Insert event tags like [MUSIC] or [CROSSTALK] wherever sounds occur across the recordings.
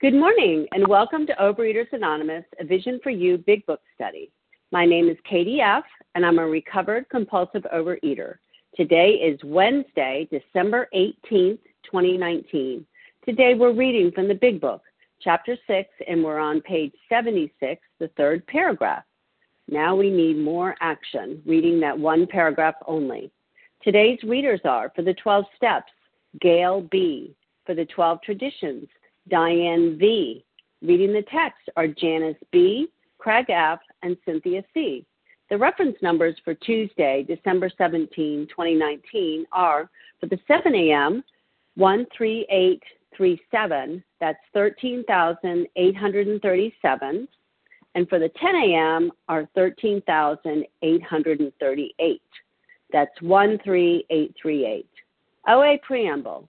Good morning, and welcome to Overeaters Anonymous, a Vision for You Big Book Study. My name is Katie F., and I'm a recovered compulsive overeater. Today is Wednesday, December 18th, 2019. Today we're reading from the Big Book, Chapter 6, and we're on page 76, the third paragraph. Now we need more action, reading that one paragraph only. Today's readers are for the 12 steps, Gail B. For the 12 traditions, Diane V. Reading the text are Janice B., Craig F., and Cynthia C. The reference numbers for Tuesday, December 17, 2019 are for the 7 a.m. 13837, that's 13,837, and for the 10 a.m. are 13,838, that's 13838. OA Preamble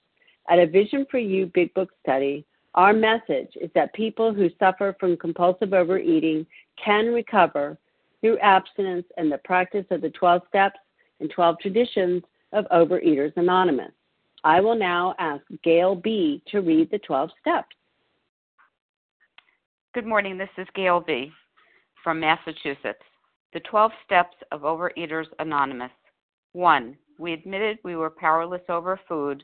At a Vision for You Big Book study, our message is that people who suffer from compulsive overeating can recover through abstinence and the practice of the 12 steps and 12 traditions of Overeaters Anonymous. I will now ask Gail B. to read the 12 steps. Good morning. This is Gail B. from Massachusetts. The 12 steps of Overeaters Anonymous. 1. We admitted we were powerless over food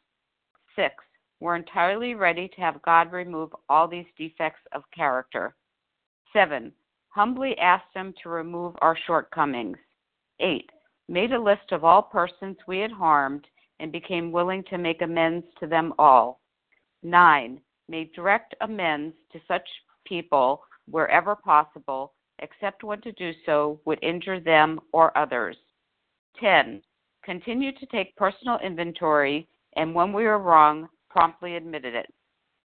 Six, we're entirely ready to have God remove all these defects of character. Seven, humbly asked Him to remove our shortcomings. Eight, made a list of all persons we had harmed and became willing to make amends to them all. Nine, made direct amends to such people wherever possible, except when to do so would injure them or others. 10. Continue to take personal inventory and when we were wrong, promptly admitted it.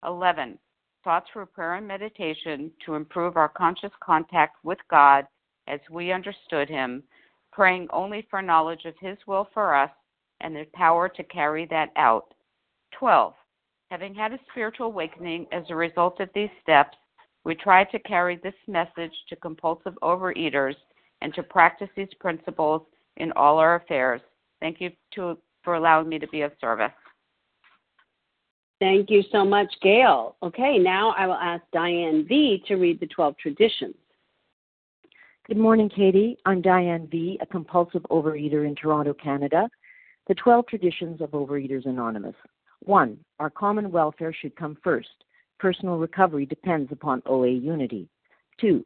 11. Sought through prayer and meditation to improve our conscious contact with God as we understood Him, praying only for knowledge of His will for us and the power to carry that out. 12. Having had a spiritual awakening as a result of these steps, we try to carry this message to compulsive overeaters and to practice these principles in all our affairs. Thank you to for allowing me to be of service. Thank you so much, Gail. Okay, now I will ask Diane V to read the 12 traditions. Good morning, Katie. I'm Diane V, a compulsive overeater in Toronto, Canada. The 12 traditions of Overeaters Anonymous. 1. Our common welfare should come first. Personal recovery depends upon OA unity. 2.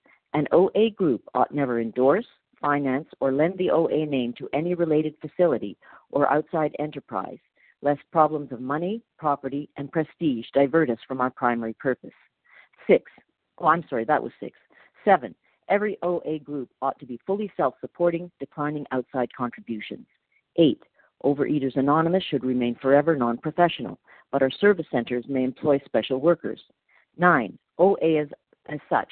An OA group ought never endorse, finance, or lend the OA name to any related facility or outside enterprise, lest problems of money, property, and prestige divert us from our primary purpose. Six, oh, I'm sorry, that was six. Seven, every OA group ought to be fully self supporting, declining outside contributions. Eight, Overeaters Anonymous should remain forever non professional, but our service centers may employ special workers. Nine, OA as, as such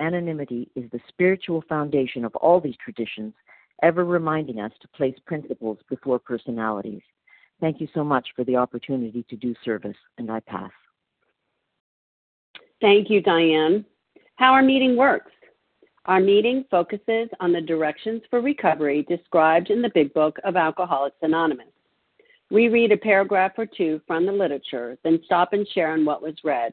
Anonymity is the spiritual foundation of all these traditions, ever reminding us to place principles before personalities. Thank you so much for the opportunity to do service, and I pass. Thank you, Diane. How our meeting works. Our meeting focuses on the directions for recovery described in the Big Book of Alcoholics Anonymous. We read a paragraph or two from the literature, then stop and share on what was read.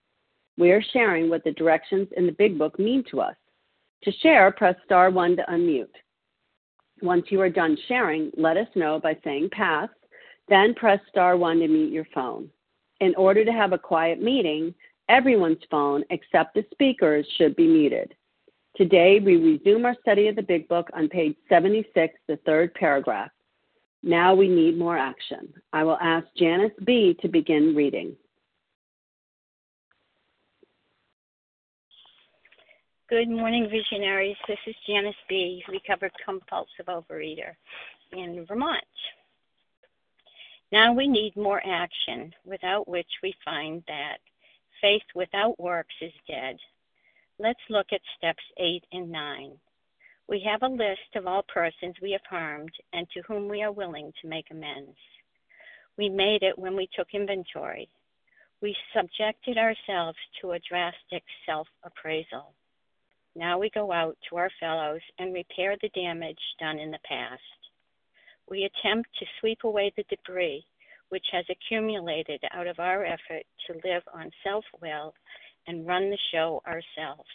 We are sharing what the directions in the Big Book mean to us. To share, press star one to unmute. Once you are done sharing, let us know by saying pass, then press star one to mute your phone. In order to have a quiet meeting, everyone's phone except the speaker's should be muted. Today, we resume our study of the Big Book on page 76, the third paragraph. Now we need more action. I will ask Janice B. to begin reading. Good morning, visionaries. This is Janice B., recovered compulsive overeater in Vermont. Now we need more action, without which we find that faith without works is dead. Let's look at steps 8 and 9. We have a list of all persons we have harmed and to whom we are willing to make amends. We made it when we took inventory. We subjected ourselves to a drastic self appraisal. Now we go out to our fellows and repair the damage done in the past. We attempt to sweep away the debris which has accumulated out of our effort to live on self will and run the show ourselves.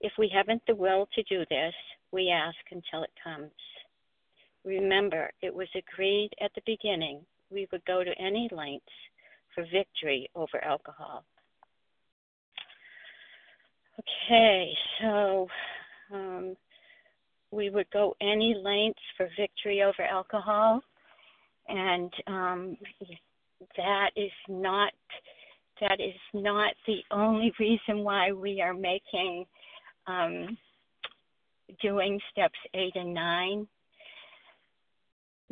If we haven't the will to do this, we ask until it comes. Remember, it was agreed at the beginning we would go to any lengths for victory over alcohol. Okay, so um, we would go any lengths for victory over alcohol, and um, that is not that is not the only reason why we are making um, doing steps eight and nine.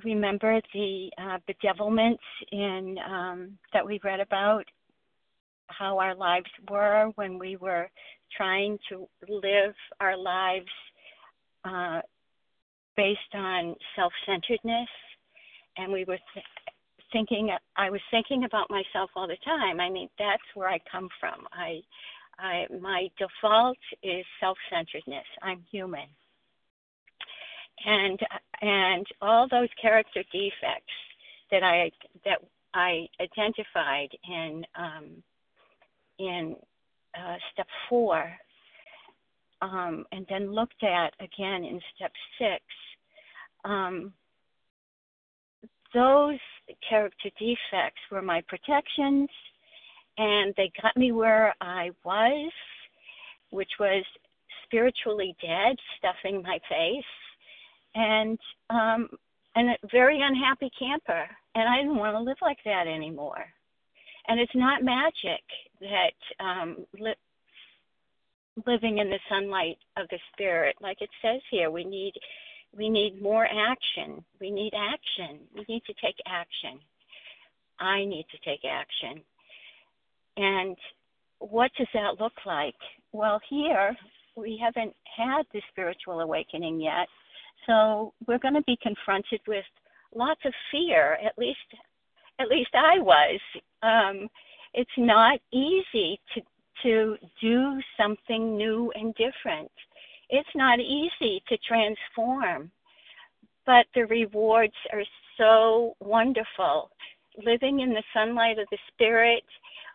Remember the uh, bedevilments in um, that we read about how our lives were when we were trying to live our lives uh, based on self-centeredness, and we were th- thinking. I was thinking about myself all the time. I mean, that's where I come from. I I, my default is self-centeredness. I'm human, and and all those character defects that I that I identified in um, in uh, step four, um, and then looked at again in step six. Um, those character defects were my protections and they got me where I was, which was spiritually dead, stuffing my face, and um, and a very unhappy camper. And I didn't want to live like that anymore. And it's not magic that um, li- living in the sunlight of the spirit, like it says here, we need we need more action. We need action. We need to take action. I need to take action. And what does that look like? Well, here we haven't had the spiritual awakening yet, So we're going to be confronted with lots of fear. At least, at least I was. Um, it's not easy to to do something new and different. It's not easy to transform, but the rewards are so wonderful. Living in the sunlight of the spirit,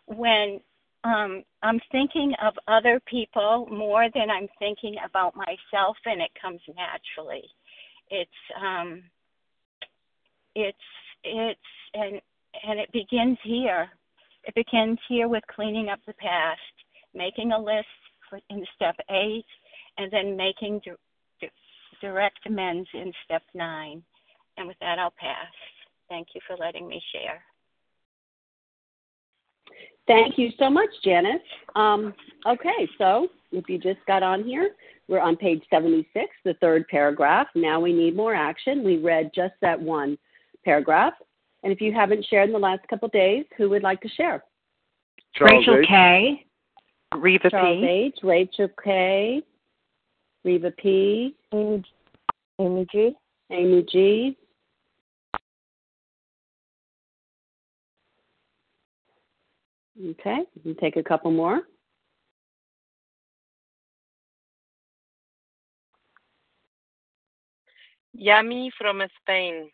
when um, I'm thinking of other people more than I'm thinking about myself, and it comes naturally. It's um, it's it's and and it begins here. It begins here with cleaning up the past, making a list for, in step eight, and then making di- di- direct amends in step nine. And with that, I'll pass. Thank you for letting me share. Thank you so much, Janice. Um, okay, so if you just got on here, we're on page 76, the third paragraph. Now we need more action. We read just that one paragraph. And if you haven't shared in the last couple of days, who would like to share? Charles Rachel H. K. Reva Charles P. H., Rachel K., Reva P., Amy, Amy G. Amy G., Okay, we can take a couple more. Yami from Spain.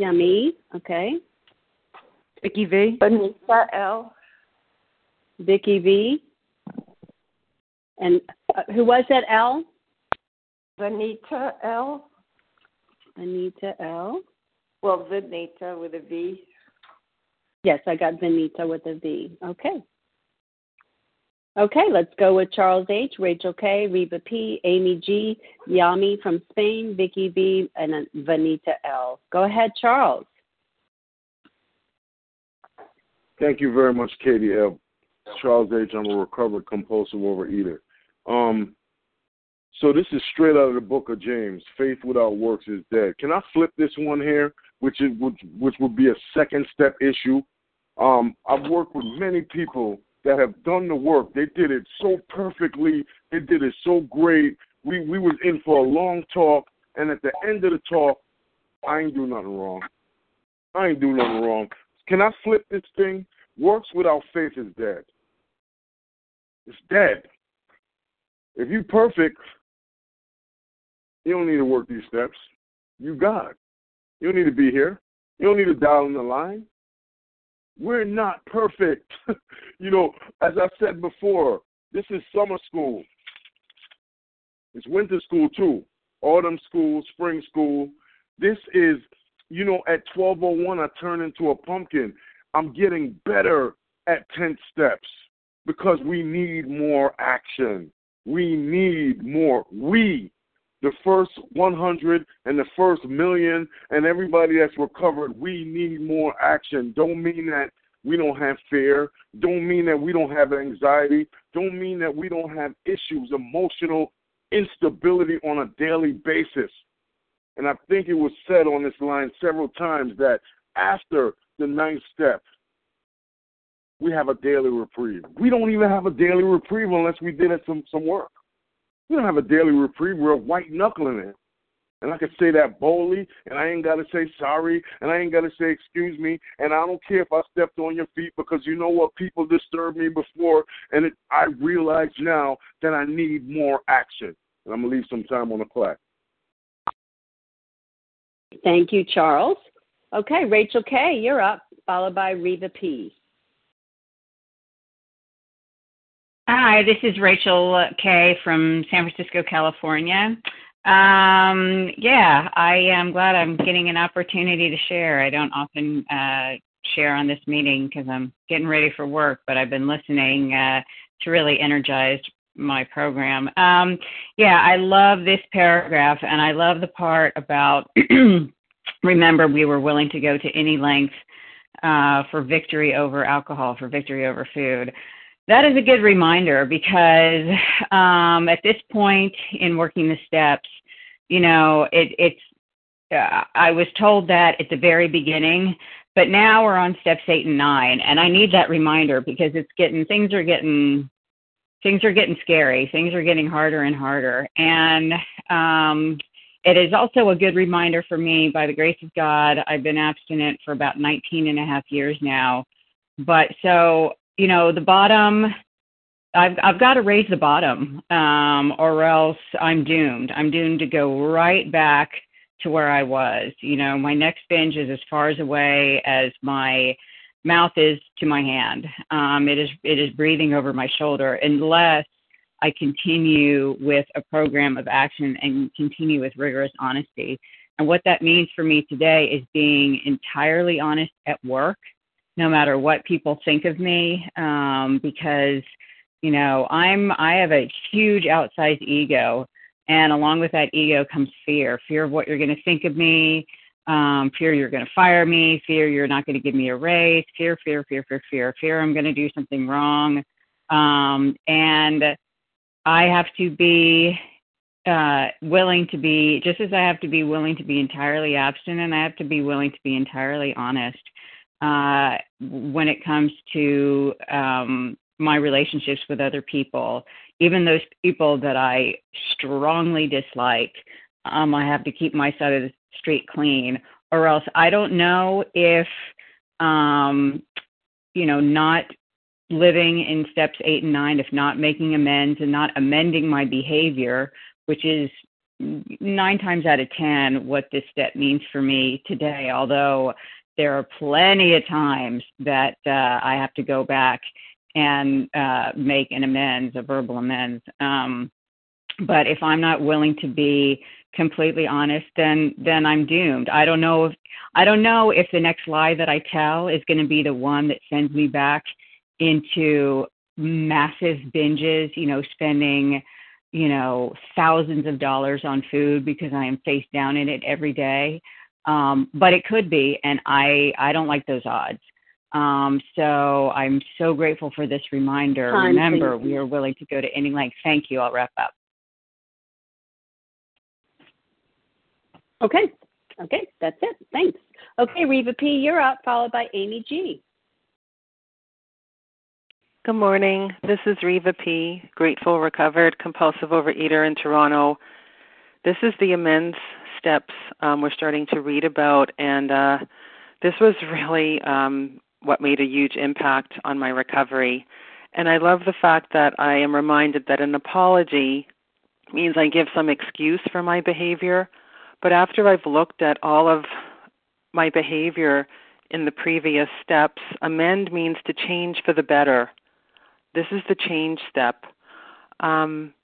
Yummy. Okay. Vicky V. Benita L. Vicky V. And uh, who was that? L. Vanita L. Anita L. Well, Vanita with a V. Yes, I got Vanita with a V. Okay. Okay, let's go with Charles H, Rachel K, Reva P, Amy G, Yami from Spain, Vicky V, and Vanita L. Go ahead, Charles. Thank you very much, Katie L. Charles H. I'm a recovered compulsive overeater. Um, so this is straight out of the book of James. Faith without works is dead. Can I flip this one here, which is which, which would be a second step issue? Um, I've worked with many people that have done the work. They did it so perfectly. They did it so great. We we was in for a long talk, and at the end of the talk, I ain't do nothing wrong. I ain't do nothing wrong. Can I flip this thing? Works without faith is dead. It's dead. If you perfect, you don't need to work these steps. You God. You don't need to be here. You don't need to dial in the line. We're not perfect. [LAUGHS] you know, as I said before, this is summer school. It's winter school too. Autumn school, spring school. This is, you know, at 1201 I turn into a pumpkin. I'm getting better at 10 steps because we need more action. We need more. We, the first 100 and the first million and everybody that's recovered, we need more action. Don't mean that we don't have fear. Don't mean that we don't have anxiety. Don't mean that we don't have issues, emotional instability on a daily basis. And I think it was said on this line several times that after the ninth step, we have a daily reprieve. We don't even have a daily reprieve unless we did some some work. We don't have a daily reprieve. We're white knuckling it. And I can say that boldly, and I ain't got to say sorry, and I ain't got to say excuse me, and I don't care if I stepped on your feet because you know what? People disturbed me before, and it, I realize now that I need more action. And I'm going to leave some time on the clock. Thank you, Charles. Okay, Rachel K, you're up, followed by Reva P. Hi, this is Rachel K from San Francisco, California. Um, yeah, I am glad I'm getting an opportunity to share. I don't often uh, share on this meeting because I'm getting ready for work, but I've been listening uh, to really energize my program. Um, yeah, I love this paragraph, and I love the part about [CLEARS THROAT] remember we were willing to go to any length uh, for victory over alcohol, for victory over food that is a good reminder because um, at this point in working the steps, you know, it, it's uh, I was told that at the very beginning, but now we're on steps eight and nine, and I need that reminder because it's getting things are getting things are getting scary, things are getting harder and harder, and Um, it is also a good reminder for me, by the grace of God, I've been abstinent for about 19 and a half years now. But so, you know, the bottom, I've, I've got to raise the bottom, um, or else I'm doomed. I'm doomed to go right back to where I was. You know, my next binge is as far as away as my mouth is to my hand. Um, it is it is breathing over my shoulder unless I continue with a program of action and continue with rigorous honesty. And what that means for me today is being entirely honest at work, no matter what people think of me, um, because you know I'm I have a huge outsized ego, and along with that ego comes fear, fear of what you're going to think of me, um, fear you're going to fire me, fear you're not going to give me a raise, fear, fear, fear, fear, fear, fear I'm going to do something wrong, um, and I have to be uh, willing to be, just as I have to be willing to be entirely abstinent, I have to be willing to be entirely honest uh, when it comes to um, my relationships with other people, even those people that I strongly dislike. Um, I have to keep my side of the street clean, or else I don't know if, um, you know, not living in steps eight and nine, if not making amends and not amending my behavior, which is nine times out of 10 what this step means for me today, although there are plenty of times that uh, I have to go back and uh, make an amends, a verbal amends. Um, but if I'm not willing to be completely honest, then then I'm doomed. I don't know if I don't know if the next lie that I tell is going to be the one that sends me back into massive binges, you know, spending, you know, thousands of dollars on food because I am face down in it every day. Um, but it could be, and I I don't like those odds. Um, so I'm so grateful for this reminder. Time, Remember, we are willing to go to any length. Thank you. I'll wrap up. Okay. Okay, that's it. Thanks. Okay, Reva P, you're up, followed by Amy G. Good morning. This is Reva P., grateful, recovered, compulsive overeater in Toronto. This is the amends steps um, we're starting to read about, and uh, this was really um, what made a huge impact on my recovery. And I love the fact that I am reminded that an apology means I give some excuse for my behavior, but after I've looked at all of my behavior in the previous steps, amend means to change for the better this is the change step. Um,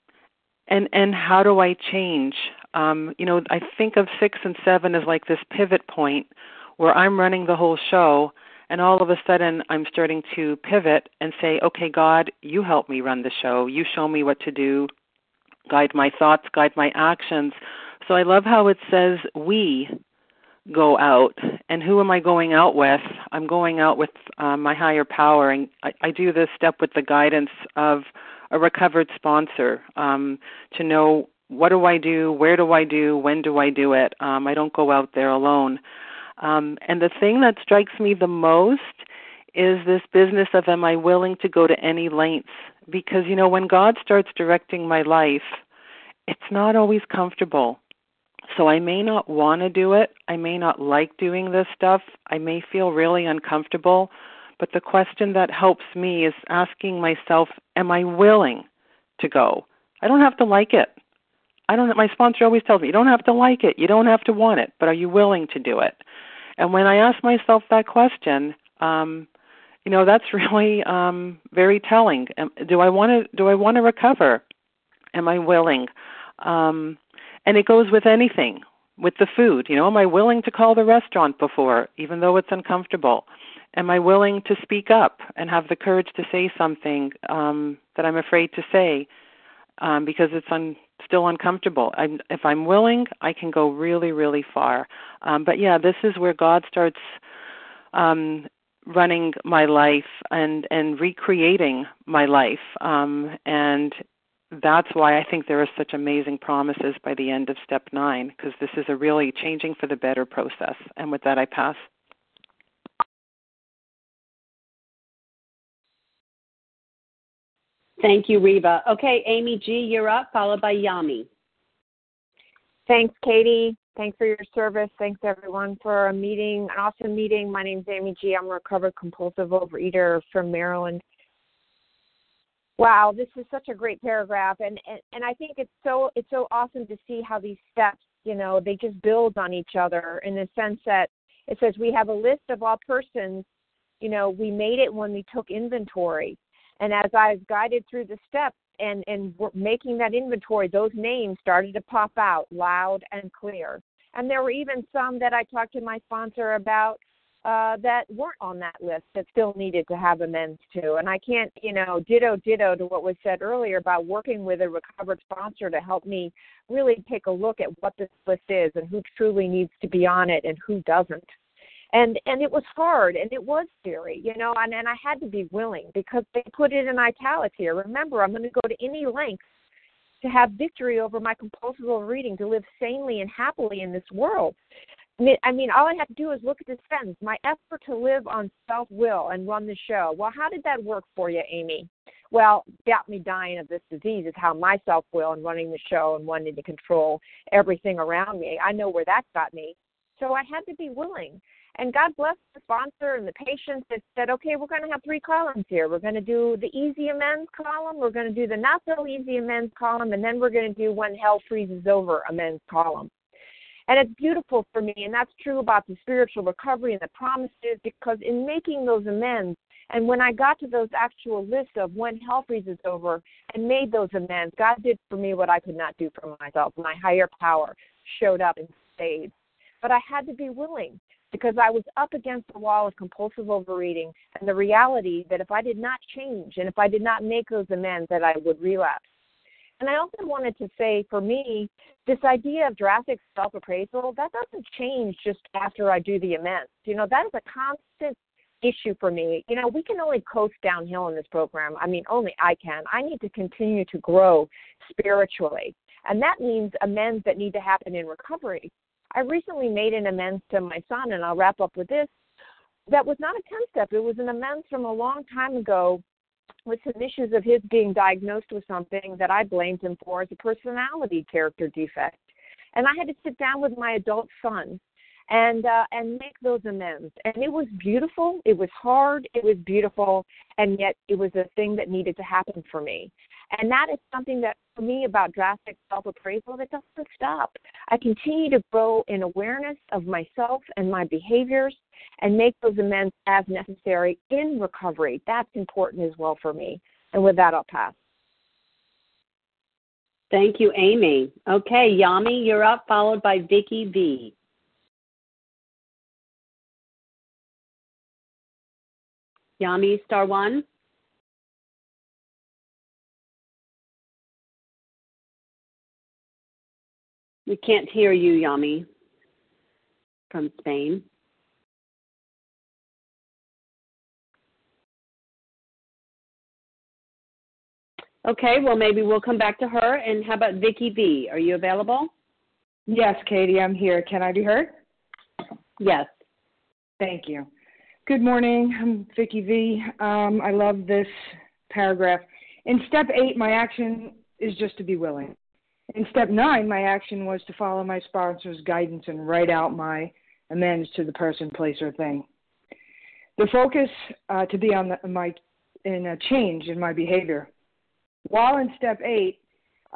and and how do I change? Um, you know, I think of six and seven as like this pivot point where I'm running the whole show, and all of a sudden I'm starting to pivot and say, okay, God, you help me run the show. You show me what to do, guide my thoughts, guide my actions. So I love how it says we go out and who am i going out with i'm going out with um, my higher power and I, I do this step with the guidance of a recovered sponsor um, to know what do i do where do i do when do i do it um, i don't go out there alone um, and the thing that strikes me the most is this business of am i willing to go to any lengths because you know when god starts directing my life it's not always comfortable so I may not want to do it. I may not like doing this stuff. I may feel really uncomfortable. But the question that helps me is asking myself, am I willing to go? I don't have to like it. I don't my sponsor always tells me, you don't have to like it. You don't have to want it, but are you willing to do it? And when I ask myself that question, um you know, that's [LAUGHS] really um very telling. Do I want to do I want to recover? Am I willing? Um and it goes with anything, with the food. You know, am I willing to call the restaurant before, even though it's uncomfortable? Am I willing to speak up and have the courage to say something um, that I'm afraid to say um, because it's un- still uncomfortable? I'm, if I'm willing, I can go really, really far. Um, but yeah, this is where God starts um, running my life and and recreating my life um and that's why I think there are such amazing promises by the end of step nine, because this is a really changing for the better process. And with that, I pass. Thank you, Reva. Okay, Amy G., you're up, followed by Yami. Thanks, Katie. Thanks for your service. Thanks, everyone, for a meeting, an awesome meeting. My name's Amy G. I'm a recovered compulsive overeater from Maryland. Wow, this is such a great paragraph, and, and and I think it's so it's so awesome to see how these steps, you know, they just build on each other in the sense that it says we have a list of all persons, you know, we made it when we took inventory, and as I've guided through the steps and and making that inventory, those names started to pop out loud and clear, and there were even some that I talked to my sponsor about uh, that weren't on that list that still needed to have amends to. And I can't, you know, ditto ditto to what was said earlier about working with a recovered sponsor to help me really take a look at what this list is and who truly needs to be on it and who doesn't. And and it was hard and it was scary, you know, and, and I had to be willing because they put it in italics here. Remember, I'm going to go to any length to have victory over my compulsive overeating, to live sanely and happily in this world. I mean, all I have to do is look at this sentence. My effort to live on self will and run the show. Well, how did that work for you, Amy? Well, got me dying of this disease is how my self will and running the show and wanting to control everything around me. I know where that got me. So I had to be willing. And God bless the sponsor and the patients that said, okay, we're going to have three columns here. We're going to do the easy amends column, we're going to do the not so easy amends column, and then we're going to do when hell freezes over amends column. And it's beautiful for me, and that's true about the spiritual recovery and the promises, because in making those amends, and when I got to those actual lists of when hell freezes over and made those amends, God did for me what I could not do for myself. My higher power showed up and spades. But I had to be willing because I was up against the wall of compulsive overeating and the reality that if I did not change and if I did not make those amends that I would relapse. And I also wanted to say for me, this idea of drastic self appraisal, that doesn't change just after I do the amends. You know, that is a constant issue for me. You know, we can only coast downhill in this program. I mean, only I can. I need to continue to grow spiritually. And that means amends that need to happen in recovery. I recently made an amends to my son, and I'll wrap up with this. That was not a 10 step, it was an amends from a long time ago with some issues of his being diagnosed with something that I blamed him for as a personality character defect. And I had to sit down with my adult son and uh, and make those amends. And it was beautiful. It was hard. It was beautiful, and yet it was a thing that needed to happen for me. And that is something that, for me, about drastic self appraisal, that doesn't stop. I continue to grow in awareness of myself and my behaviors and make those amends as necessary in recovery. That's important as well for me. And with that, I'll pass. Thank you, Amy. Okay, Yami, you're up, followed by Vicki V. Yami, star one. We can't hear you, Yami, from Spain. Okay, well, maybe we'll come back to her. And how about Vicki V? Are you available? Yes, Katie, I'm here. Can I be heard? Yes. Thank you. Good morning. I'm Vicki V. Um, I love this paragraph. In step eight, my action is just to be willing. In step nine, my action was to follow my sponsor's guidance and write out my amends to the person, place, or thing. The focus uh, to be on the, my in a change in my behavior. While in step eight,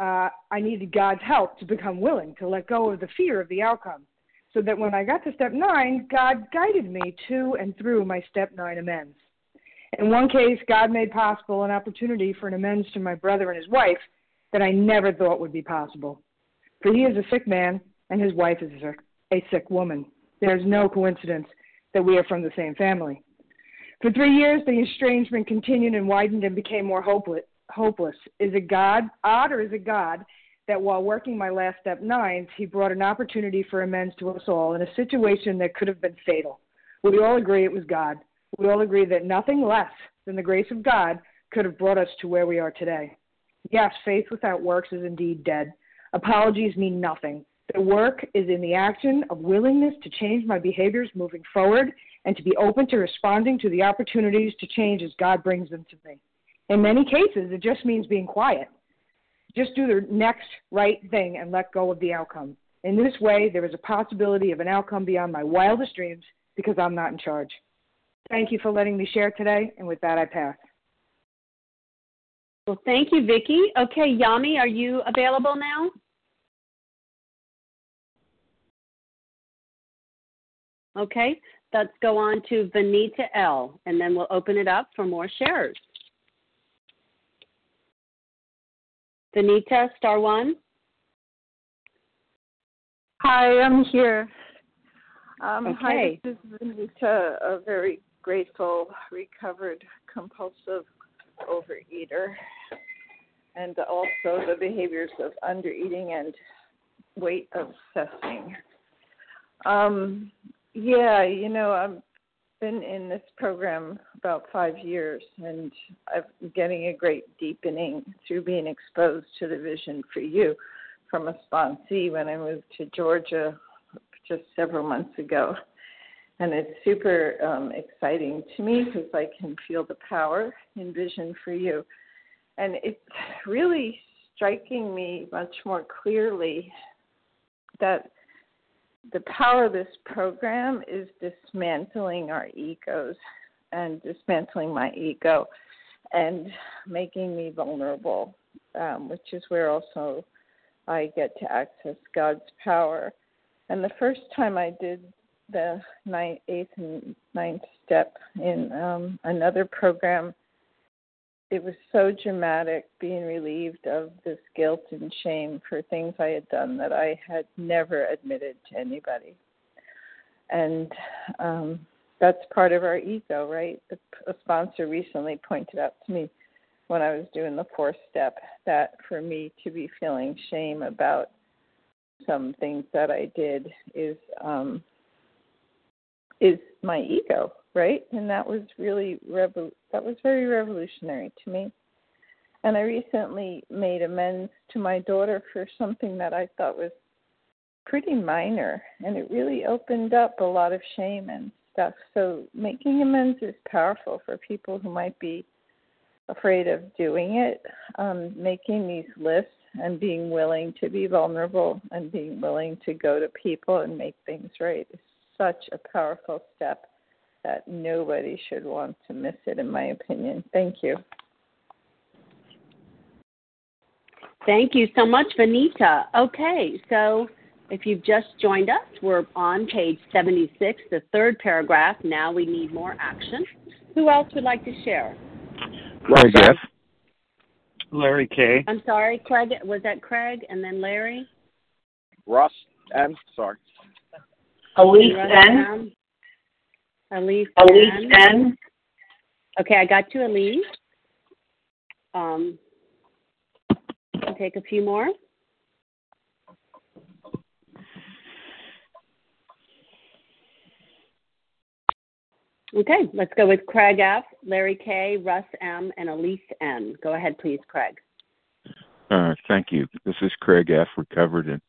uh, I needed God's help to become willing to let go of the fear of the outcome, so that when I got to step nine, God guided me to and through my step nine amends. In one case, God made possible an opportunity for an amends to my brother and his wife that I never thought would be possible. For he is a sick man, and his wife is a sick woman. There's no coincidence that we are from the same family. For three years, the estrangement continued and widened and became more hopeless. hopeless. Is it God, odd, or is it God that while working my last step nines, he brought an opportunity for amends to us all in a situation that could have been fatal? We all agree it was God. We all agree that nothing less than the grace of God could have brought us to where we are today. Yes, faith without works is indeed dead. Apologies mean nothing. The work is in the action of willingness to change my behaviors moving forward and to be open to responding to the opportunities to change as God brings them to me. In many cases, it just means being quiet. Just do the next right thing and let go of the outcome. In this way, there is a possibility of an outcome beyond my wildest dreams because I'm not in charge. Thank you for letting me share today, and with that, I pass. Well, thank you, Vicki. Okay, Yami, are you available now? Okay, let's go on to Vanita L, and then we'll open it up for more shares. Vanita, star one. Hi, I'm here. Um, okay. Hi, this is Vanita, a very grateful, recovered, compulsive overeater, and also the behaviors of undereating and weight obsessing. Um, yeah, you know, I've been in this program about five years, and I'm getting a great deepening through being exposed to the vision for you from a sponsee when I moved to Georgia just several months ago. And it's super um, exciting to me because I can feel the power in Vision for You. And it's really striking me much more clearly that the power of this program is dismantling our egos and dismantling my ego and making me vulnerable, um, which is where also I get to access God's power. And the first time I did the ninth, eighth, and ninth step in um, another program, it was so dramatic being relieved of this guilt and shame for things I had done that I had never admitted to anybody. And um, that's part of our ego, right? A sponsor recently pointed out to me when I was doing the fourth step that for me to be feeling shame about some things that I did is um, is my ego, right? And that was really revo- that was very revolutionary to me. And I recently made amends to my daughter for something that I thought was pretty minor, and it really opened up a lot of shame and stuff. So making amends is powerful for people who might be afraid of doing it. Um, making these lists and being willing to be vulnerable and being willing to go to people and make things right is such a powerful step that nobody should want to miss it, in my opinion. Thank you. Thank you so much, Vanita. Okay, so if you've just joined us, we're on page 76, the third paragraph. Now we need more action. Who else would like to share? Craig F. Larry K. I'm sorry, Craig. Was that Craig and then Larry? Ross M. Sorry. Elise N. Elise, Elise N. N. Okay, I got to Elise. Um, I'll take a few more. Okay, let's go with Craig F., Larry K., Russ M., and Elise N. Go ahead, please, Craig. Uh, thank you. This is Craig F., recovered in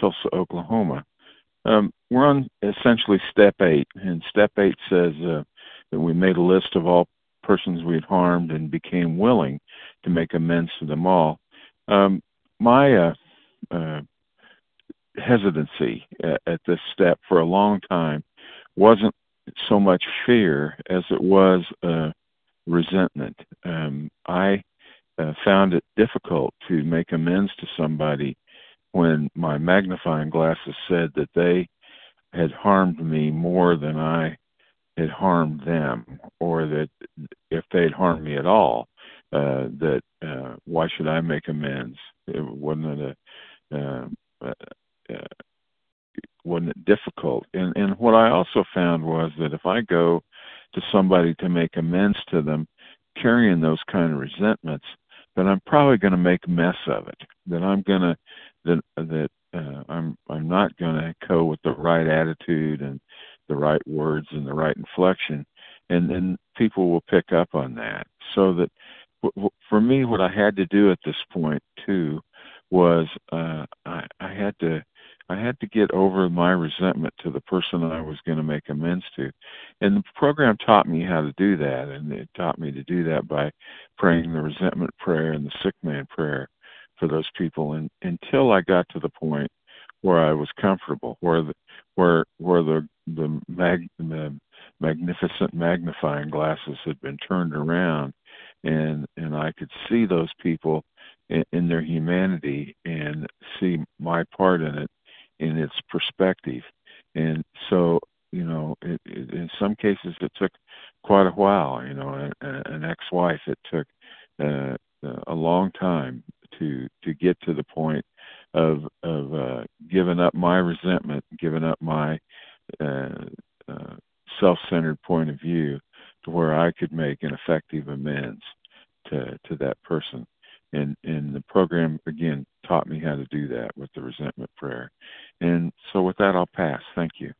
Tulsa, Oklahoma. Um, we're on essentially step eight, and step eight says uh, that we made a list of all persons we had harmed and became willing to make amends to them all. Um, my uh, uh, hesitancy at, at this step for a long time wasn't so much fear as it was uh, resentment. Um, I uh, found it difficult to make amends to somebody when my magnifying glasses said that they had harmed me more than I had harmed them, or that if they'd harmed me at all, uh, that uh, why should I make amends? It wasn't it a uh, uh, uh, wasn't it difficult? And and what I also found was that if I go to somebody to make amends to them, carrying those kind of resentments, then I'm probably going to make a mess of it. That I'm going to that that uh, I'm I'm not going to go with the right attitude and the right words and the right inflection, and then people will pick up on that. So that for me, what I had to do at this point too was uh, I, I had to I had to get over my resentment to the person I was going to make amends to. And the program taught me how to do that. And it taught me to do that by praying the resentment prayer and the sick man prayer for those people. And until I got to the point where I was comfortable, where the where where the the, mag, the magnificent magnifying glasses had been turned around, and and I could see those people in, in their humanity and see my part in it in its perspective, and so you know, it, it, in some cases it took quite a while. You know, an, an ex-wife it took uh, a long time to to get to the point of of uh, giving up my resentment, giving up my uh, uh, self-centered point of view, to where I could make an effective amends to to that person. And and the program again taught me how to do that with the resentment prayer. And so with that, I'll pass. Thank you.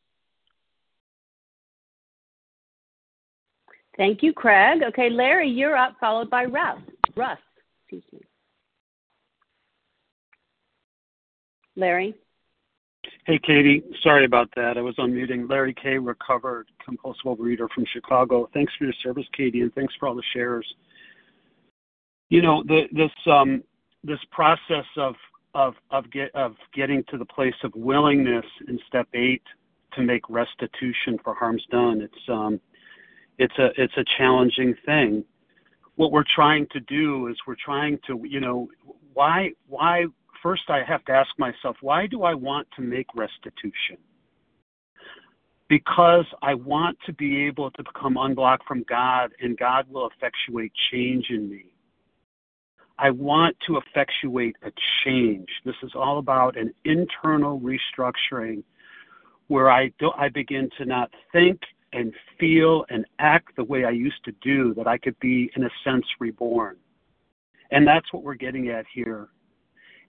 Thank you, Craig. Okay, Larry, you're up, followed by Russ. Russ, excuse me. Larry? Hey, Katie. Sorry about that. I was on unmuting. Larry K., recovered compulsive overeater from Chicago. Thanks for your service, Katie, and thanks for all the shares. You know, um, this process of of of get of getting to the place of willingness in step eight to make restitution for harms done. It's um, it's a it's a challenging thing. What we're trying to do is we're trying to you know why why first I have to ask myself why do I want to make restitution? Because I want to be able to become unblocked from God and God will effectuate change in me. I want to effectuate a change. This is all about an internal restructuring where I do, I begin to not think and feel and act the way I used to do, that I could be, in a sense, reborn. And that's what we're getting at here.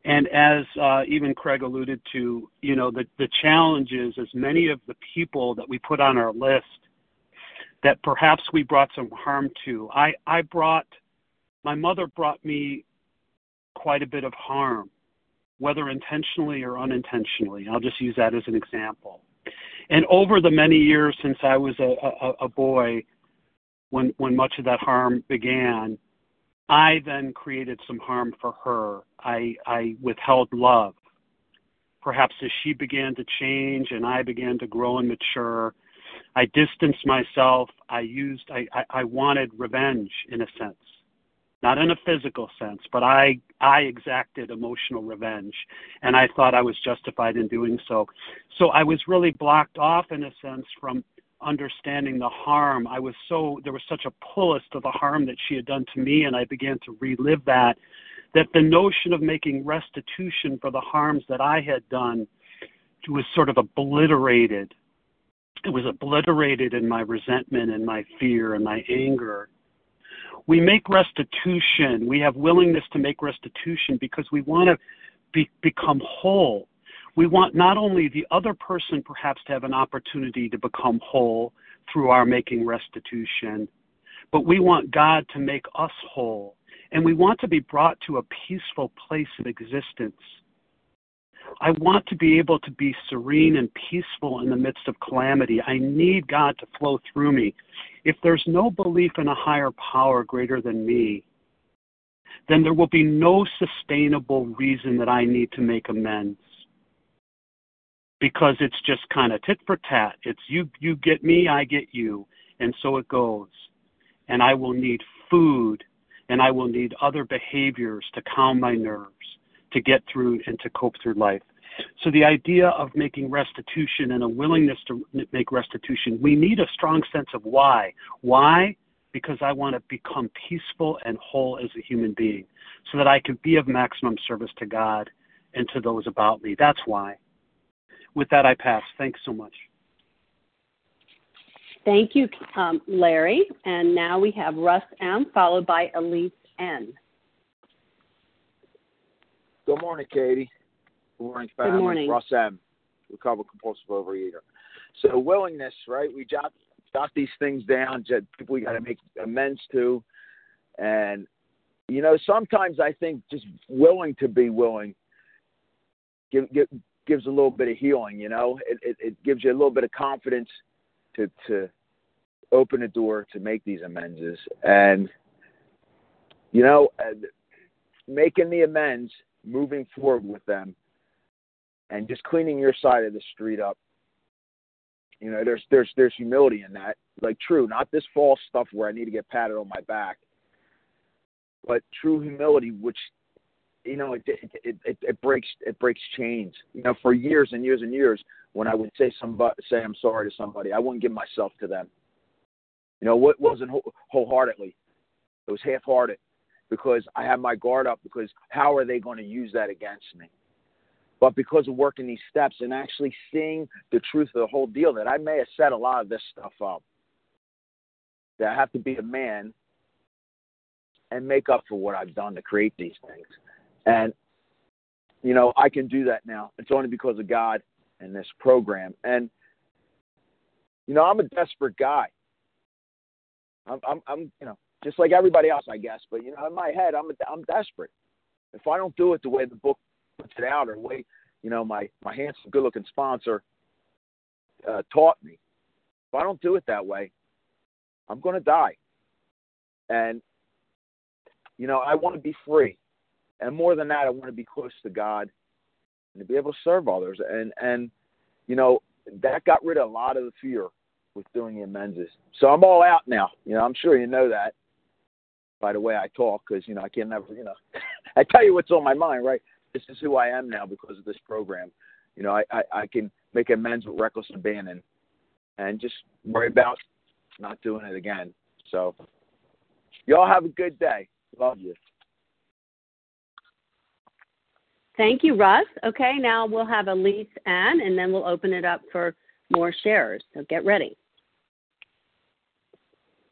And as uh, even Craig alluded to, you know, the, challenge is as many of the people that we put on our list that perhaps we brought some harm to. I, brought, my mother brought me quite a bit of harm, whether intentionally or unintentionally. I'll just use that as an example. And over the many years since I was a, boy, when when much of that harm began, I then created some harm for her. I I withheld love. Perhaps as she began to change and I began to grow and mature, I distanced myself. I used I, I, I wanted revenge in a sense not in a physical sense, but I I exacted emotional revenge, and I thought I was justified in doing so. So I was really blocked off in a sense from understanding the harm. I was so there was such a pull as to the harm that she had done to me, and I began to relive that. That the notion of making restitution for the harms that I had done was sort of obliterated. It was obliterated in my resentment and my fear and my anger we make restitution. We have willingness to make restitution because we want to be, become whole. We want not only the other person perhaps to have an opportunity to become whole through our making restitution, but we want God to make us whole. And we want to be brought to a peaceful place of existence. I want to be able to be serene and peaceful in the midst of calamity. I need God to flow through me. If there's no belief in a higher power greater than me, then there will be no sustainable reason that I need to make amends. Because it's just kind of tit for tat. It's you you get me, I get you, and so it goes. And I will need food and I will need other behaviors to calm my nerves to get through and to cope through life. So the idea of making restitution and a willingness to make restitution, we need a strong sense of why. Why? Because I want to become peaceful and whole as a human being so that I can be of maximum service to God and to those about me. That's why. With that, I pass. Thanks so much. Thank you, um, Larry. And now we have Russ M, followed by Elise N. Good morning, Katie. Good morning, family. Good morning. Russ M. Recovered compulsive overeater. So willingness, right? We jot jot these things down. People we got to make amends to, and you know sometimes I think just willing to be willing give, give, gives a little bit of healing. You know, it, it, it gives you a little bit of confidence to to open a door to make these amends, and you know, making the amends moving forward with them and just cleaning your side of the street up. You know, there's there's there's humility in that. Like true, not this false stuff where I need to get patted on my back, but true humility, which you know it it it, it breaks it breaks chains. You know, for years and years and years, when I would say somebody say I'm sorry to somebody, I wouldn't give myself to them. You know, what wasn't wholeheartedly. It was half-hearted because I had my guard up because how are they going to use that against me? But because of working these steps and actually seeing the truth of the whole deal, that I may have set a lot of this stuff up. That I have to be a man and make up for what I've done to create these things. And, you know, I can do that now. It's only because of God and this program. And, you know, I'm a desperate guy. I'm, I'm, I'm you know, just like everybody else, I guess. But you know, in my head, I'm I'm desperate. If I don't do it the way the book puts it out, or the way you know my my handsome, good-looking sponsor uh, taught me, if I don't do it that way, I'm going to die. And you know, I want to be free, and more than that, I want to be close to God and to be able to serve others. And and you know, that got rid of a lot of the fear with doing the amends. So I'm all out now. You know, I'm sure you know that by the way I talk because you know I can never you know [LAUGHS] I tell you what's on my mind right this is who I am now because of this program you know I I, I can make amends with reckless abandon and just worry about not doing it again so y'all have a good day love you Thank you, Russ. Okay, now we'll have Elise Ann, and then we'll open it up for more shares. So get ready.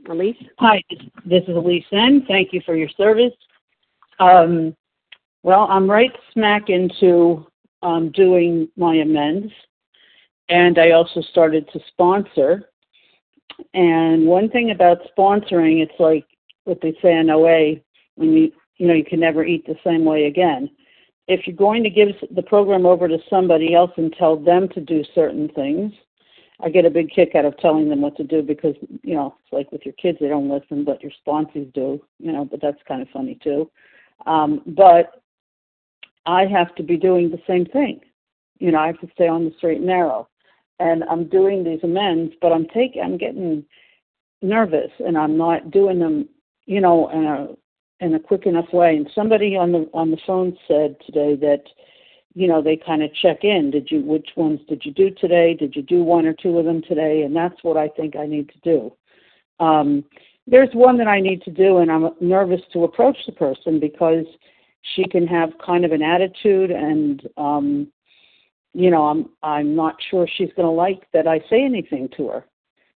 Elise? Hi, this is Elise N. Thank you for your service. Um, well, I'm right smack into um, doing my amends, and I also started to sponsor. And one thing about sponsoring, it's like what they say in OA, when you you know you can never eat the same way again. If you're going to give the program over to somebody else and tell them to do certain things, I get a big kick out of telling them what to do because you know it's like with your kids they don't listen, but your sponsors do. You know, but that's kind of funny too. Um, but I have to be doing the same thing. You know, I have to stay on the straight and narrow, and I'm doing these amends, but I'm taking I'm getting nervous and I'm not doing them. You know, in a in a quick enough way. And somebody on the on the phone said today that you know they kind of check in. Did you which ones did you do today? Did you do one or two of them today? And that's what i think i need to do. Um, there's one that i need to do and i'm nervous to approach the person because she can have kind of an attitude and um you know i'm i'm not sure she's going to like that i say anything to her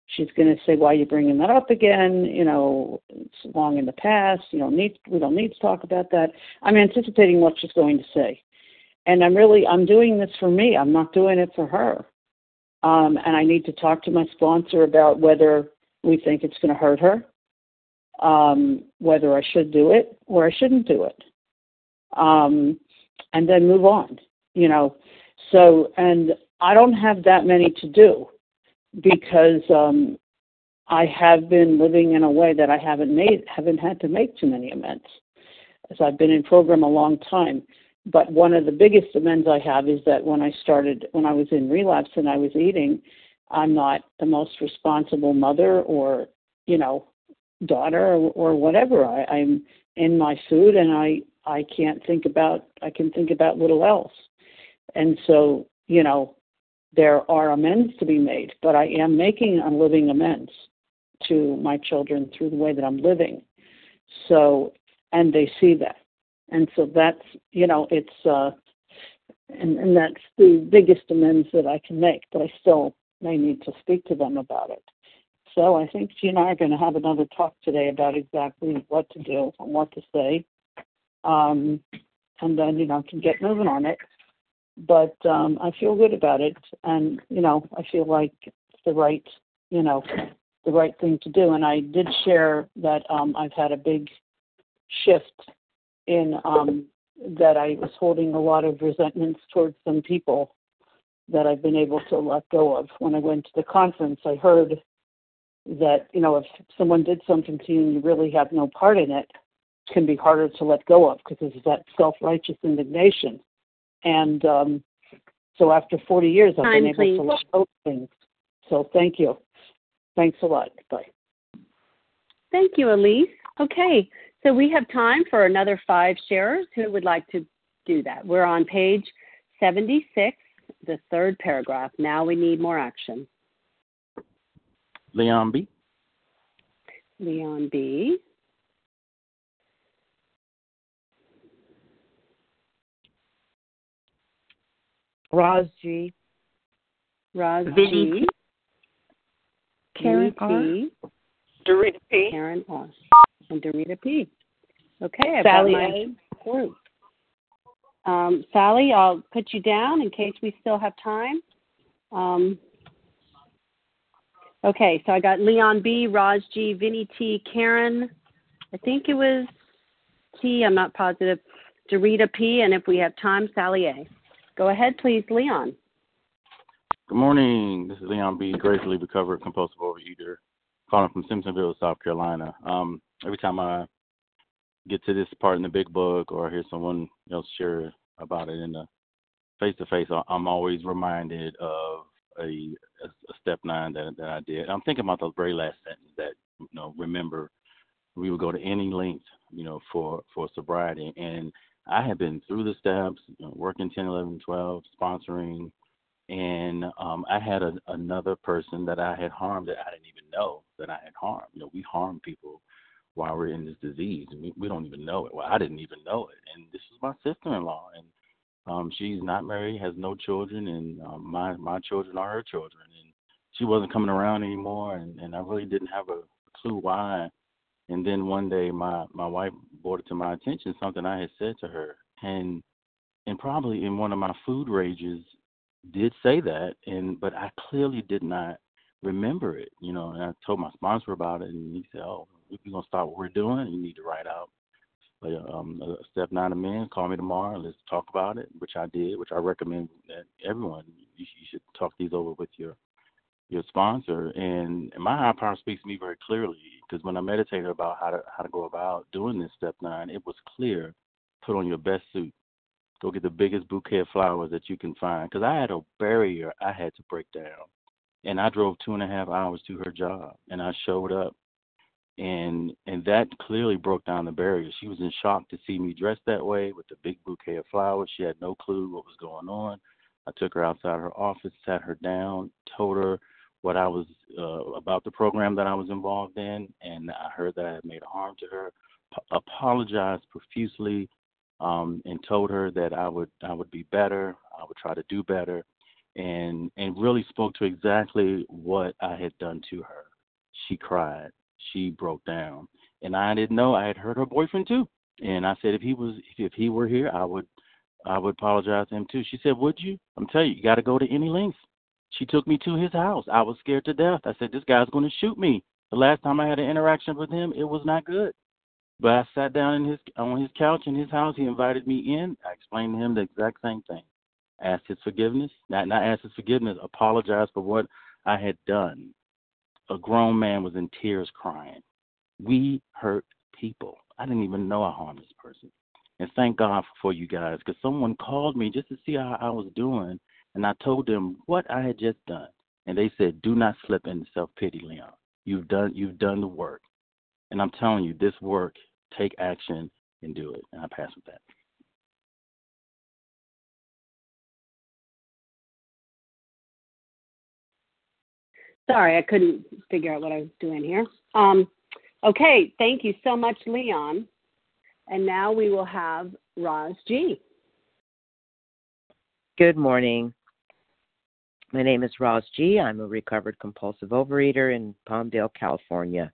she's going to say why are you bringing that up again you know it's long in the past you don't need we don't need to talk about that i'm anticipating what she's going to say and I'm really I'm doing this for me. I'm not doing it for her. Um, and I need to talk to my sponsor about whether we think it's going to hurt her, um, whether I should do it or I shouldn't do it, um, and then move on. You know, so and I don't have that many to do because um, I have been living in a way that I haven't made haven't had to make too many amends, as I've been in program a long time but one of the biggest amends I have is that when I started, when I was in relapse and I was eating, I'm not the most responsible mother or, you know, daughter or, or whatever. I, I'm in my food and I, I can't think about, I can think about little else. And so, you know, there are amends to be made, but I am making a living amends to my children through the way that I'm living. So, and they see that. And so that's you know it's uh and and that's the biggest amends that I can make but I still may need to speak to them about it. So I think she and I are going to have another talk today about exactly what to do and what to say. Um and then you know can get moving on it but um I feel good about it and you know I feel like it's the right you know the right thing to do and I did share that um I've had a big shift in um, that I was holding a lot of resentments towards some people that I've been able to let go of. When I went to the conference, I heard that you know if someone did something to you and you really have no part in it, it can be harder to let go of because it's that self-righteous indignation. And um, So after 40 years, I've Time, been able please. to learn those things. So thank you. Thanks a lot. Bye. Thank you, Elise. Okay, so we have time for another five sharers who would like to do that. We're on page 76, the third paragraph. Now we need more action. Leon B. Leon B. Roz G. Roz Vinny G. P. Karen P. R. P. Dorita P. Karen R. And Dorita P. Okay, I've Sally got my group. Um, Sally, I'll put you down in case we still have time. Um, okay, so I got Leon B, Raj G, Vinny T, Karen. I think it was T. I'm not positive. Dorita P, and if we have time, Sally A. Go ahead, please, Leon. Good morning. This is Leon B. Gratefully recovered compulsive overeater, calling from Simpsonville, South Carolina. Um, every time I get to this part in the big book or I hear someone else share about it in the face to face, I'm always reminded of a, a, a step nine that that I did. I'm thinking about the very last sentence that you know. Remember, we would go to any length, you know, for for sobriety, and I had been through the steps, you know, working 10, 11, 12, sponsoring, and um, I had a, another person that I had harmed that I didn't even know that I had harmed. You know, we harm people while we're in this disease, we, we don't even know it. Well, I didn't even know it, and this was my sister-in-law, and um, she's not married, has no children, and um, my my children are her children, and she wasn't coming around anymore, and, and I really didn't have a clue why. And then one day, my my wife brought it to my attention something I had said to her, and and probably in one of my food rages, did say that, and but I clearly did not remember it, you know. And I told my sponsor about it, and he said, "Oh, we're gonna stop what we're doing. You need to write out like, um, a step nine men. Call me tomorrow. and Let's talk about it." Which I did, which I recommend that everyone you should talk these over with your your sponsor. And my high power speaks to me very clearly because when I meditated about how to how to go about doing this step nine, it was clear. Put on your best suit. Go get the biggest bouquet of flowers that you can find. Because I had a barrier I had to break down, and I drove two and a half hours to her job, and I showed up, and and that clearly broke down the barrier. She was in shock to see me dressed that way with the big bouquet of flowers. She had no clue what was going on. I took her outside her office, sat her down, told her what I was uh, about the program that I was involved in, and I heard that I had made harm to her. P- apologized profusely, um, and told her that I would I would be better. I would try to do better, and and really spoke to exactly what I had done to her. She cried. She broke down, and I didn't know I had hurt her boyfriend too. And I said if he was if he were here, I would I would apologize to him too. She said, "Would you?" I'm telling you, you got to go to any lengths. She took me to his house. I was scared to death. I said, This guy's going to shoot me. The last time I had an interaction with him, it was not good. But I sat down in his on his couch in his house. He invited me in. I explained to him the exact same thing. Asked his forgiveness. Not not asked his forgiveness. Apologized for what I had done. A grown man was in tears crying. We hurt people. I didn't even know I harmed this person. And thank God for you guys because someone called me just to see how I was doing and I told them what I had just done, and they said, "Do not slip into self pity, Leon. You've done you've done the work, and I'm telling you, this work. Take action and do it." And I pass with that. Sorry, I couldn't figure out what I was doing here. Um, okay, thank you so much, Leon. And now we will have Roz G. Good morning. My name is Roz G. I'm a recovered compulsive overeater in Palmdale, California.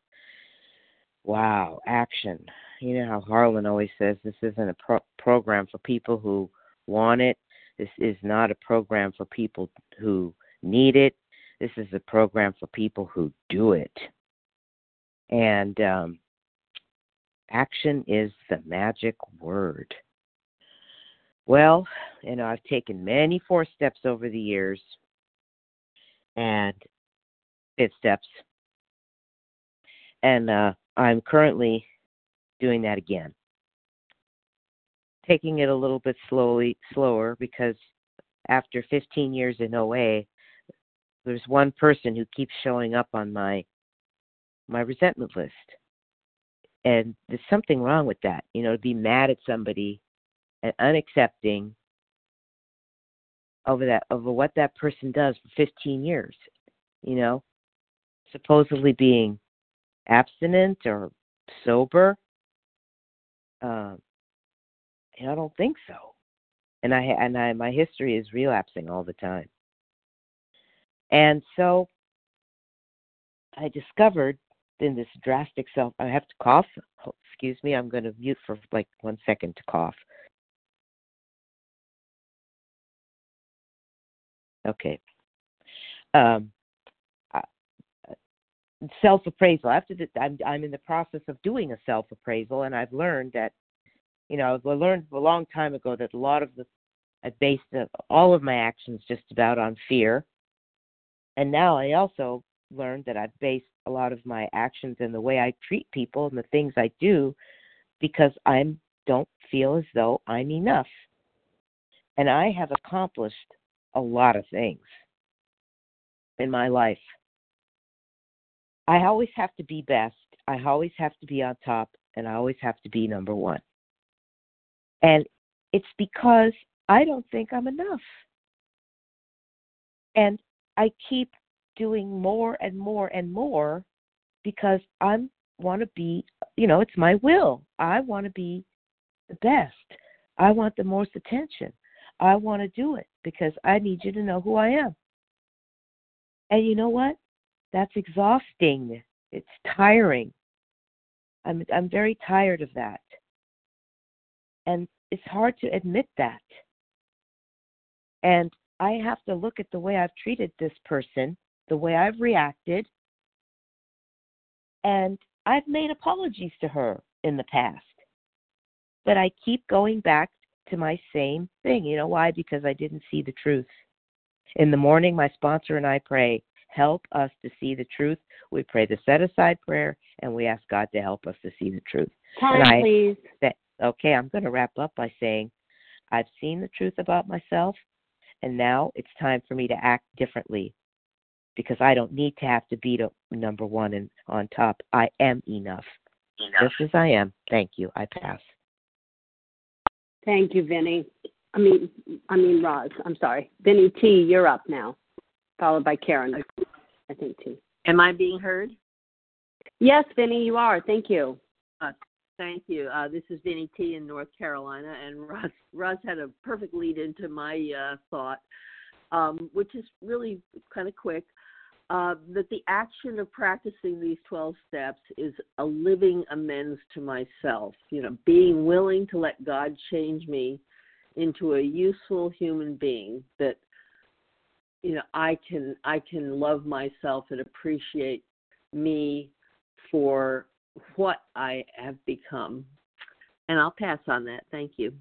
Wow, action. You know how Harlan always says this isn't a pro- program for people who want it. This is not a program for people who need it. This is a program for people who do it. And um, action is the magic word. Well, you know, I've taken many four steps over the years and fifth steps. And uh, I'm currently doing that again. Taking it a little bit slowly, slower because after 15 years in OA, there's one person who keeps showing up on my my resentment list. And there's something wrong with that. You know, to be mad at somebody and unaccepting over that over what that person does for 15 years, you know, supposedly being abstinent or sober. Um, and I don't think so. And I and I my history is relapsing all the time. And so I discovered in this drastic self I have to cough. Oh, excuse me, I'm going to mute for like one second to cough. Okay. Um, self appraisal. After I'm I'm in the process of doing a self appraisal, and I've learned that, you know, I learned a long time ago that a lot of the I based all of my actions just about on fear, and now I also learned that I've based a lot of my actions and the way I treat people and the things I do because I don't feel as though I'm enough. And I have accomplished a lot of things in my life. I always have to be best. I always have to be on top, and I always have to be number one. And it's because I don't think I'm enough. And I keep doing more and more and more because I want to be, you know, it's my will. I want to be the best. I want the most attention. I want to do it because I need you to know who I am. And you know what? That's exhausting. It's tiring. I'm I'm very tired of that. And it's hard to admit that. And I have to look at the way I've treated this person, the way I've reacted, and I've made apologies to her in the past. But I keep going back to my same thing. You know why? Because I didn't see the truth. In the morning, my sponsor and I pray, help us to see the truth. We pray the set aside prayer and we ask God to help us to see the truth. Time, and I, please. That, okay, I'm going to wrap up by saying I've seen the truth about myself and now it's time for me to act differently because I don't need to have to be the number one and on top. I am enough, enough. just as I am. Thank you. I pass. Thank you, Vinny. I mean, I mean, Roz. I'm sorry, Vinny T. You're up now, followed by Karen. I think T. Am I being heard? Yes, Vinny, you are. Thank you. Uh, thank you. Uh, this is Vinny T. in North Carolina, and Roz, Roz had a perfect lead into my uh, thought, um, which is really kind of quick uh, that the action of practicing these 12 steps is a living amends to myself. You know, being willing to let God change me into a useful human being that you know I can I can love myself and appreciate me for what I have become. And I'll pass on that. Thank you.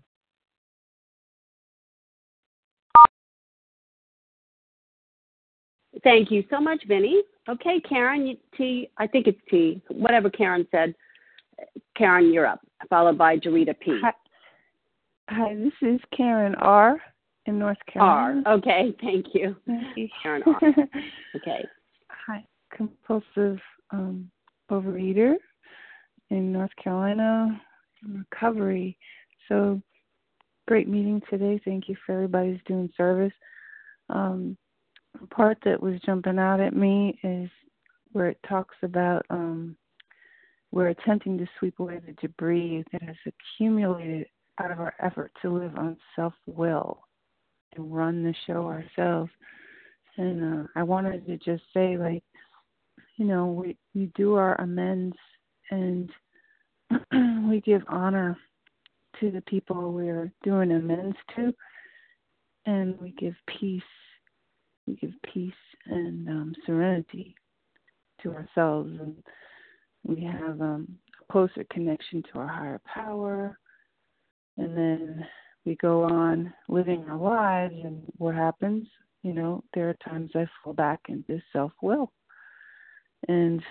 Thank you so much, Vinny. Okay, Karen, T, I think it's T, whatever Karen said. Karen, you're up, followed by Dorita P. Hi, Hi this is Karen R. in North Carolina. R. Okay, thank you. Thank you. Karen R. [LAUGHS] Okay. Hi, compulsive um, overeater in North Carolina, recovery. So great meeting today. Thank you for everybody's doing service. Um, part that was jumping out at me is where it talks about um, we're attempting to sweep away the debris that has accumulated out of our effort to live on self will and run the show ourselves. And uh, I wanted to just say, like, you know, we, we do our amends and [CLEARS THROAT] we give honor to the people we're doing amends to, and we give peace we give peace and um, serenity to ourselves, and we have um, a closer connection to our higher power. And then we go on living our lives, and what happens? You know, there are times I fall back into self will. And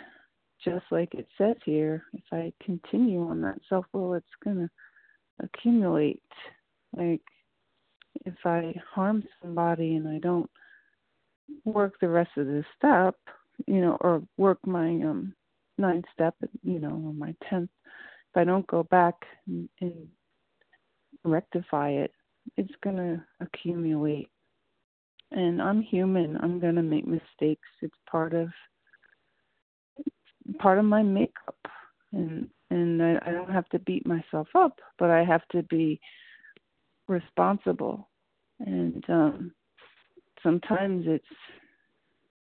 just like it says here, if I continue on that self will, it's going to accumulate. Like if I harm somebody and I don't work the rest of the step, you know, or work my um ninth step, you know, or my tenth, if I don't go back and, and rectify it, it's gonna accumulate. And I'm human. I'm gonna make mistakes. It's part of part of my makeup, and and I, I don't have to beat myself up, but I have to be responsible. And um sometimes it's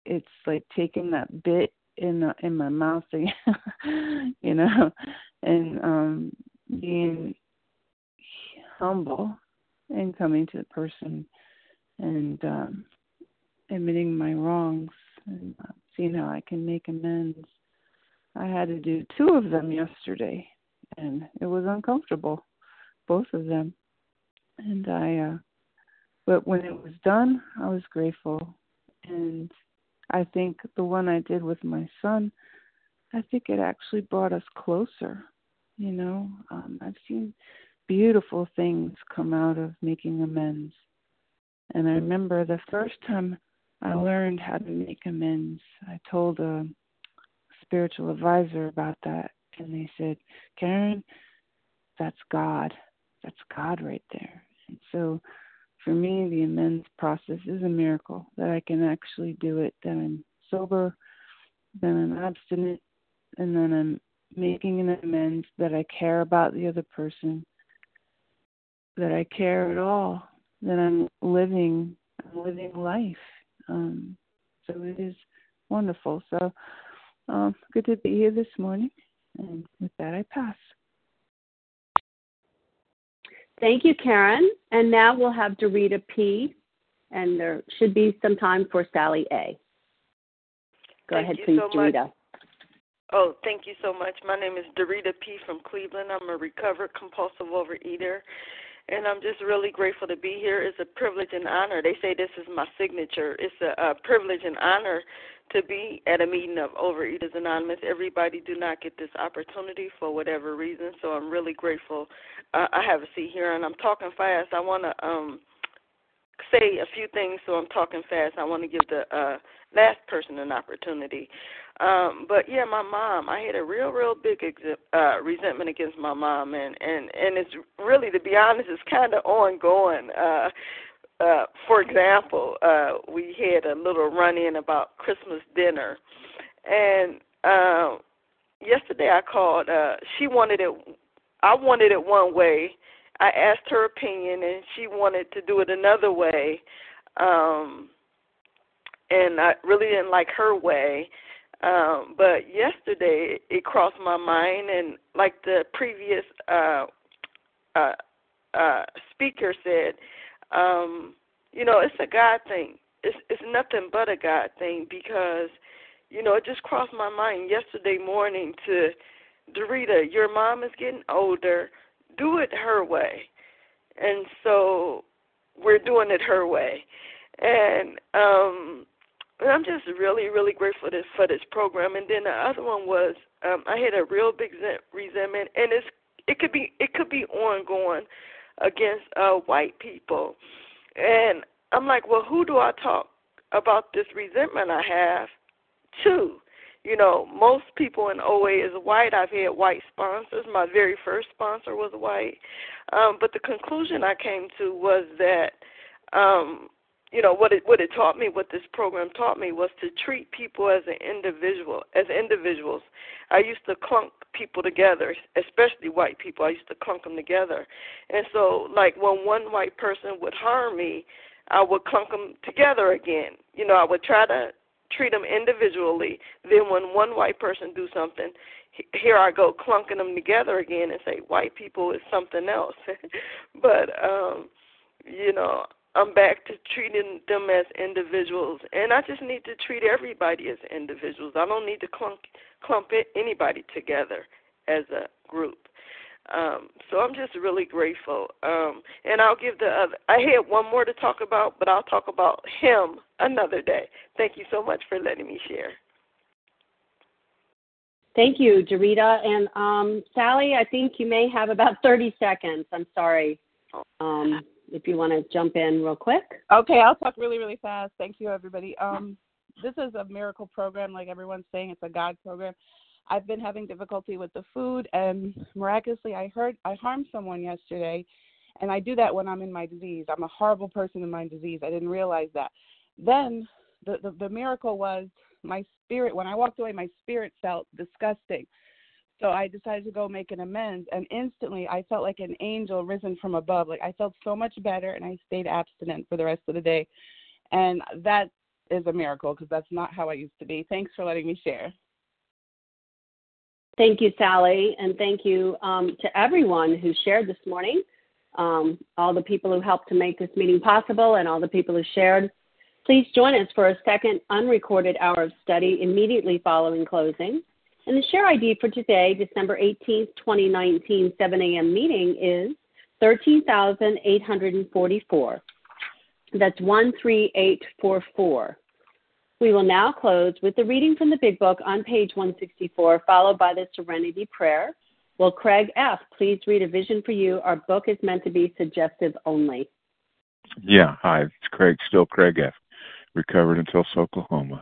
it's like taking that bit in the, in my mouth [LAUGHS] you know and um being humble and coming to the person and um admitting my wrongs and uh, seeing how I can make amends. I had to do two of them yesterday and it was uncomfortable both of them and I uh but when it was done, I was grateful. And I think the one I did with my son, I think it actually brought us closer. You know, um, I've seen beautiful things come out of making amends. And I remember the first time I learned how to make amends, I told a spiritual advisor about that. And they said, Karen, that's God. That's God right there. And so for me, the amends process is a miracle that I can actually do it, that I'm sober, that I'm abstinent, and then I'm making an amends, that I care about the other person, that I care at all, that I'm living, I'm living life. Um, so it is wonderful. So um, good to be here this morning, and with that, I pass. Thank you, Karen. And now we'll have Dorita P. And there should be some time for Sally A. Go Thank ahead, please, so much. Dorita. Oh, thank you so much. My name is Dorita P. from Cleveland. I'm a recovered compulsive overeater, and I'm just really grateful to be here. It's a privilege and honor. They say this is my signature. It's a, a privilege and honor to be at a meeting of Overeaters Anonymous. Everybody do not get this opportunity for whatever reason, so I'm really grateful. Uh, I have a seat here, and I'm talking fast. I want to um, say a few things, so I'm talking fast. I want to give the uh, last person an opportunity. Um, but yeah, my mom, I had a real, real big ex- uh, resentment against my mom, and and and it's really, to be honest, it's kind of ongoing. Uh, uh, for example, uh, we had a little run-in about Christmas dinner, and uh, yesterday I called. Uh, she wanted it. I wanted it one way. I asked her opinion, and she wanted to do it another way. Um, and I really didn't like her way. Um, but yesterday it crossed my mind, and like the previous uh, uh, uh, speaker said, um, you know, it's a God thing. It's it's nothing but a God thing because, you know, it just crossed my mind yesterday morning to Dorita, your mom is getting older. Do it her way, and so we're doing it her way, and um and I'm just really, really grateful this, for this program. And then the other one was um, I had a real big resentment, and it's it could be it could be ongoing against uh, white people. And I'm like, well, who do I talk about this resentment I have to? You know, most people in OA is white. I've had white sponsors. My very first sponsor was white. Um, but the conclusion I came to was that um, you know what it what it taught me what this program taught me was to treat people as an individual as individuals. I used to clunk people together especially white people. I used to clunk them together. And so like when one white person would harm me i would clunk them together again. You know i would try to treat them individually. Then when one white person do something here i go clunking them together again and say white people is something else. [LAUGHS] But um you know I'm back to treating them as individuals, and I just need to treat everybody as individuals. I don't need to clump clump it, anybody together as a group. Um, so I'm just really grateful. Um, and I'll give the other. I had one more to talk about, but I'll talk about him another day. Thank you so much for letting me share. Thank you, Dorita. And um, Sally, I think you may have about 30 seconds. I'm sorry. Um, if you want to jump in real quick. Okay, I'll talk really, really fast. Thank you, everybody. Um, this is a miracle program, like everyone's saying. It's a God program. I've been having difficulty with the food, and miraculously, I heard I harmed someone yesterday, and I do that when I'm in my disease. I'm a horrible person in my disease. I didn't realize that. Then the, the, the miracle was my spirit. When I walked away, my spirit felt disgusting. So I decided to go make an amends, and instantly I felt like an angel risen from above. Like I felt so much better, and I stayed abstinent for the rest of the day. And that is a miracle because that's not how I used to be. Thanks for letting me share. Thank you, Sally, and thank you um, to everyone who shared this morning, um, all the people who helped to make this meeting possible, and all the people who shared. Please join us for a second unrecorded hour of study immediately following closing. And the share ID for today, December 18th, 2019, 7 a.m. meeting is 13,844. That's 13844. We will now close with the reading from the Big Book on page 164, followed by the Serenity Prayer. Will Craig F. please read a vision for you? Our book is meant to be suggestive only. Yeah, hi, it's Craig, still Craig F., recovered in Tulsa, Oklahoma.